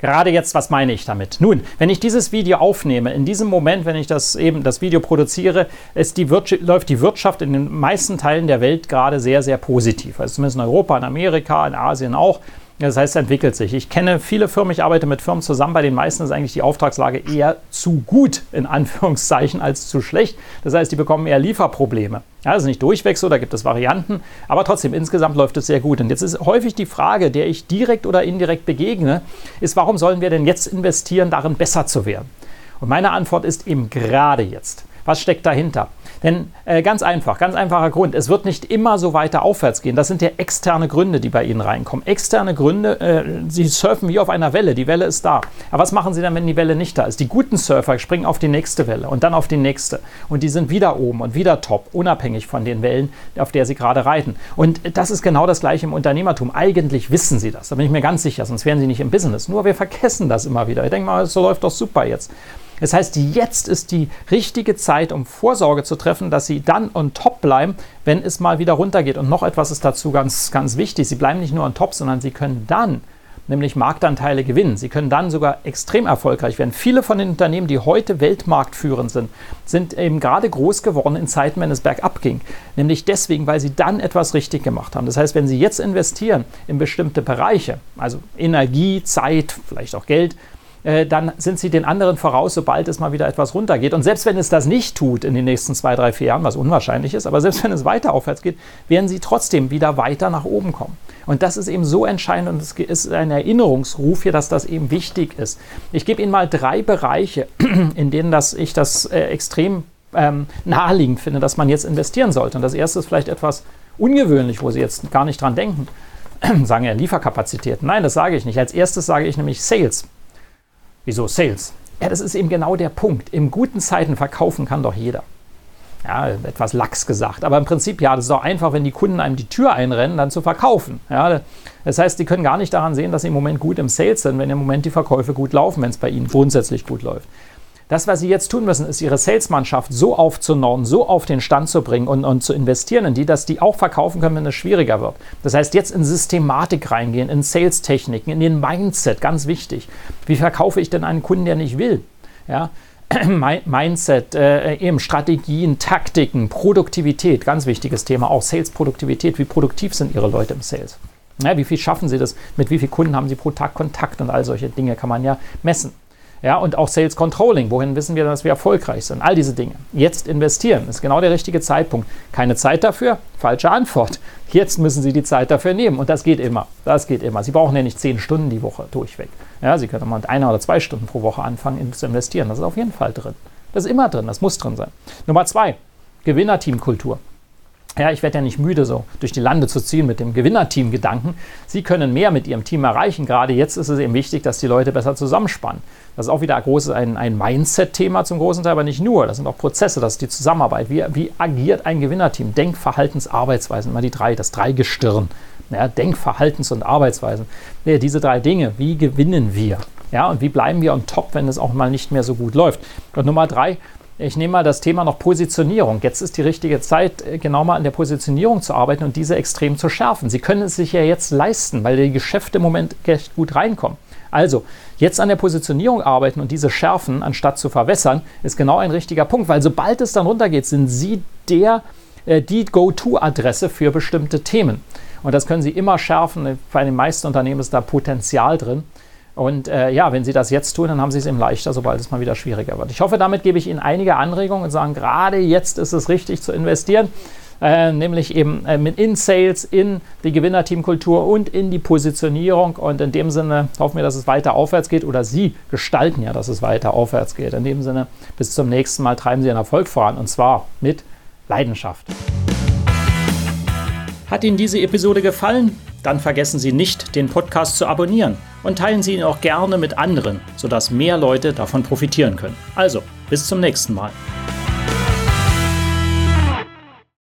Gerade jetzt, was meine ich damit? Nun, wenn ich dieses Video aufnehme, in diesem Moment, wenn ich das eben das Video produziere, ist die läuft die Wirtschaft in den meisten Teilen der Welt gerade sehr, sehr positiv. Also zumindest in Europa, in Amerika, in Asien auch. Das heißt, es entwickelt sich. Ich kenne viele Firmen, ich arbeite mit Firmen zusammen, bei den meisten ist eigentlich die Auftragslage eher zu gut, in Anführungszeichen, als zu schlecht. Das heißt, die bekommen eher Lieferprobleme. Ja, das ist nicht durchweg so, da gibt es Varianten, aber trotzdem, insgesamt läuft es sehr gut. Und jetzt ist häufig die Frage, der ich direkt oder indirekt begegne, ist, warum sollen wir denn jetzt investieren, darin besser zu werden? Und meine Antwort ist eben gerade jetzt. Was steckt dahinter? Denn äh, ganz einfach, ganz einfacher Grund, es wird nicht immer so weiter aufwärts gehen. Das sind ja externe Gründe, die bei Ihnen reinkommen. Externe Gründe, äh, Sie surfen wie auf einer Welle, die Welle ist da. Aber was machen Sie dann, wenn die Welle nicht da ist? Die guten Surfer springen auf die nächste Welle und dann auf die nächste. Und die sind wieder oben und wieder top, unabhängig von den Wellen, auf der sie gerade reiten. Und das ist genau das gleiche im Unternehmertum. Eigentlich wissen Sie das, da bin ich mir ganz sicher, sonst wären Sie nicht im Business. Nur wir vergessen das immer wieder. Ich denke mal, so läuft doch super jetzt. Das heißt, jetzt ist die richtige Zeit, um Vorsorge zu treffen, dass sie dann on top bleiben, wenn es mal wieder runtergeht. Und noch etwas ist dazu ganz, ganz wichtig. Sie bleiben nicht nur on top, sondern sie können dann nämlich Marktanteile gewinnen. Sie können dann sogar extrem erfolgreich werden. Viele von den Unternehmen, die heute weltmarktführend sind, sind eben gerade groß geworden in Zeiten, wenn es bergab ging. Nämlich deswegen, weil sie dann etwas richtig gemacht haben. Das heißt, wenn Sie jetzt investieren in bestimmte Bereiche, also Energie, Zeit, vielleicht auch Geld, äh, dann sind sie den anderen voraus, sobald es mal wieder etwas runtergeht. Und selbst wenn es das nicht tut in den nächsten zwei, drei, vier Jahren, was unwahrscheinlich ist, aber selbst wenn es weiter aufwärts geht, werden sie trotzdem wieder weiter nach oben kommen. Und das ist eben so entscheidend und es ist ein Erinnerungsruf hier, dass das eben wichtig ist. Ich gebe Ihnen mal drei Bereiche, in denen das, ich das äh, extrem ähm, naheliegend finde, dass man jetzt investieren sollte. Und das erste ist vielleicht etwas ungewöhnlich, wo Sie jetzt gar nicht dran denken. Sagen ja Lieferkapazitäten. Nein, das sage ich nicht. Als erstes sage ich nämlich Sales. Wieso Sales? Ja, das ist eben genau der Punkt. In guten Zeiten verkaufen kann doch jeder. Ja, etwas lax gesagt. Aber im Prinzip, ja, das ist doch einfach, wenn die Kunden einem die Tür einrennen, dann zu verkaufen. Ja, das heißt, die können gar nicht daran sehen, dass sie im Moment gut im Sales sind, wenn im Moment die Verkäufe gut laufen, wenn es bei ihnen grundsätzlich gut läuft. Das, was Sie jetzt tun müssen, ist Ihre Salesmannschaft so aufzunormen, so auf den Stand zu bringen und, und zu investieren in die, dass die auch verkaufen können, wenn es schwieriger wird. Das heißt, jetzt in Systematik reingehen, in Sales-Techniken, in den Mindset, ganz wichtig. Wie verkaufe ich denn einen Kunden, der nicht will? Ja, Mindset, äh, eben Strategien, Taktiken, Produktivität, ganz wichtiges Thema, auch Sales-Produktivität. Wie produktiv sind Ihre Leute im Sales? Ja, wie viel schaffen Sie das? Mit wie vielen Kunden haben Sie pro Tag Kontakt? Und all solche Dinge kann man ja messen. Ja, und auch Sales Controlling. Wohin wissen wir, dass wir erfolgreich sind? All diese Dinge. Jetzt investieren ist genau der richtige Zeitpunkt. Keine Zeit dafür? Falsche Antwort. Jetzt müssen Sie die Zeit dafür nehmen. Und das geht immer. Das geht immer. Sie brauchen ja nicht zehn Stunden die Woche durchweg. Ja, Sie können mal mit einer oder zwei Stunden pro Woche anfangen zu investieren. Das ist auf jeden Fall drin. Das ist immer drin. Das muss drin sein. Nummer zwei. Gewinnerteamkultur. Ja, ich werde ja nicht müde, so durch die Lande zu ziehen mit dem Gewinnerteam-Gedanken. Sie können mehr mit Ihrem Team erreichen. Gerade jetzt ist es eben wichtig, dass die Leute besser zusammenspannen. Das ist auch wieder ein, großes, ein, ein Mindset-Thema zum großen Teil, aber nicht nur. Das sind auch Prozesse, das ist die Zusammenarbeit. Wie, wie agiert ein Gewinnerteam? Denk, Verhaltens, Arbeitsweisen, immer die drei, das Dreigestirn. Ja, Denk, Verhaltens und Arbeitsweisen. Ja, diese drei Dinge, wie gewinnen wir? Ja, und wie bleiben wir on top, wenn es auch mal nicht mehr so gut läuft? Und Nummer drei, ich nehme mal das Thema noch Positionierung. Jetzt ist die richtige Zeit, äh, genau mal an der Positionierung zu arbeiten und diese extrem zu schärfen. Sie können es sich ja jetzt leisten, weil die Geschäfte im Moment recht gut reinkommen. Also, jetzt an der Positionierung arbeiten und diese schärfen, anstatt zu verwässern, ist genau ein richtiger Punkt, weil sobald es dann runtergeht, sind Sie der, äh, die Go-To-Adresse für bestimmte Themen. Und das können Sie immer schärfen. Bei den meisten Unternehmen ist da Potenzial drin. Und äh, ja, wenn Sie das jetzt tun, dann haben Sie es eben leichter, sobald es mal wieder schwieriger wird. Ich hoffe, damit gebe ich Ihnen einige Anregungen und sagen, gerade jetzt ist es richtig zu investieren. Äh, nämlich eben äh, mit in Sales, in die Gewinnerteamkultur und in die Positionierung. Und in dem Sinne hoffen wir, dass es weiter aufwärts geht oder Sie gestalten ja, dass es weiter aufwärts geht. In dem Sinne, bis zum nächsten Mal treiben Sie Ihren Erfolg voran und zwar mit Leidenschaft. Hat Ihnen diese Episode gefallen? dann vergessen Sie nicht, den Podcast zu abonnieren und teilen Sie ihn auch gerne mit anderen, sodass mehr Leute davon profitieren können. Also, bis zum nächsten Mal.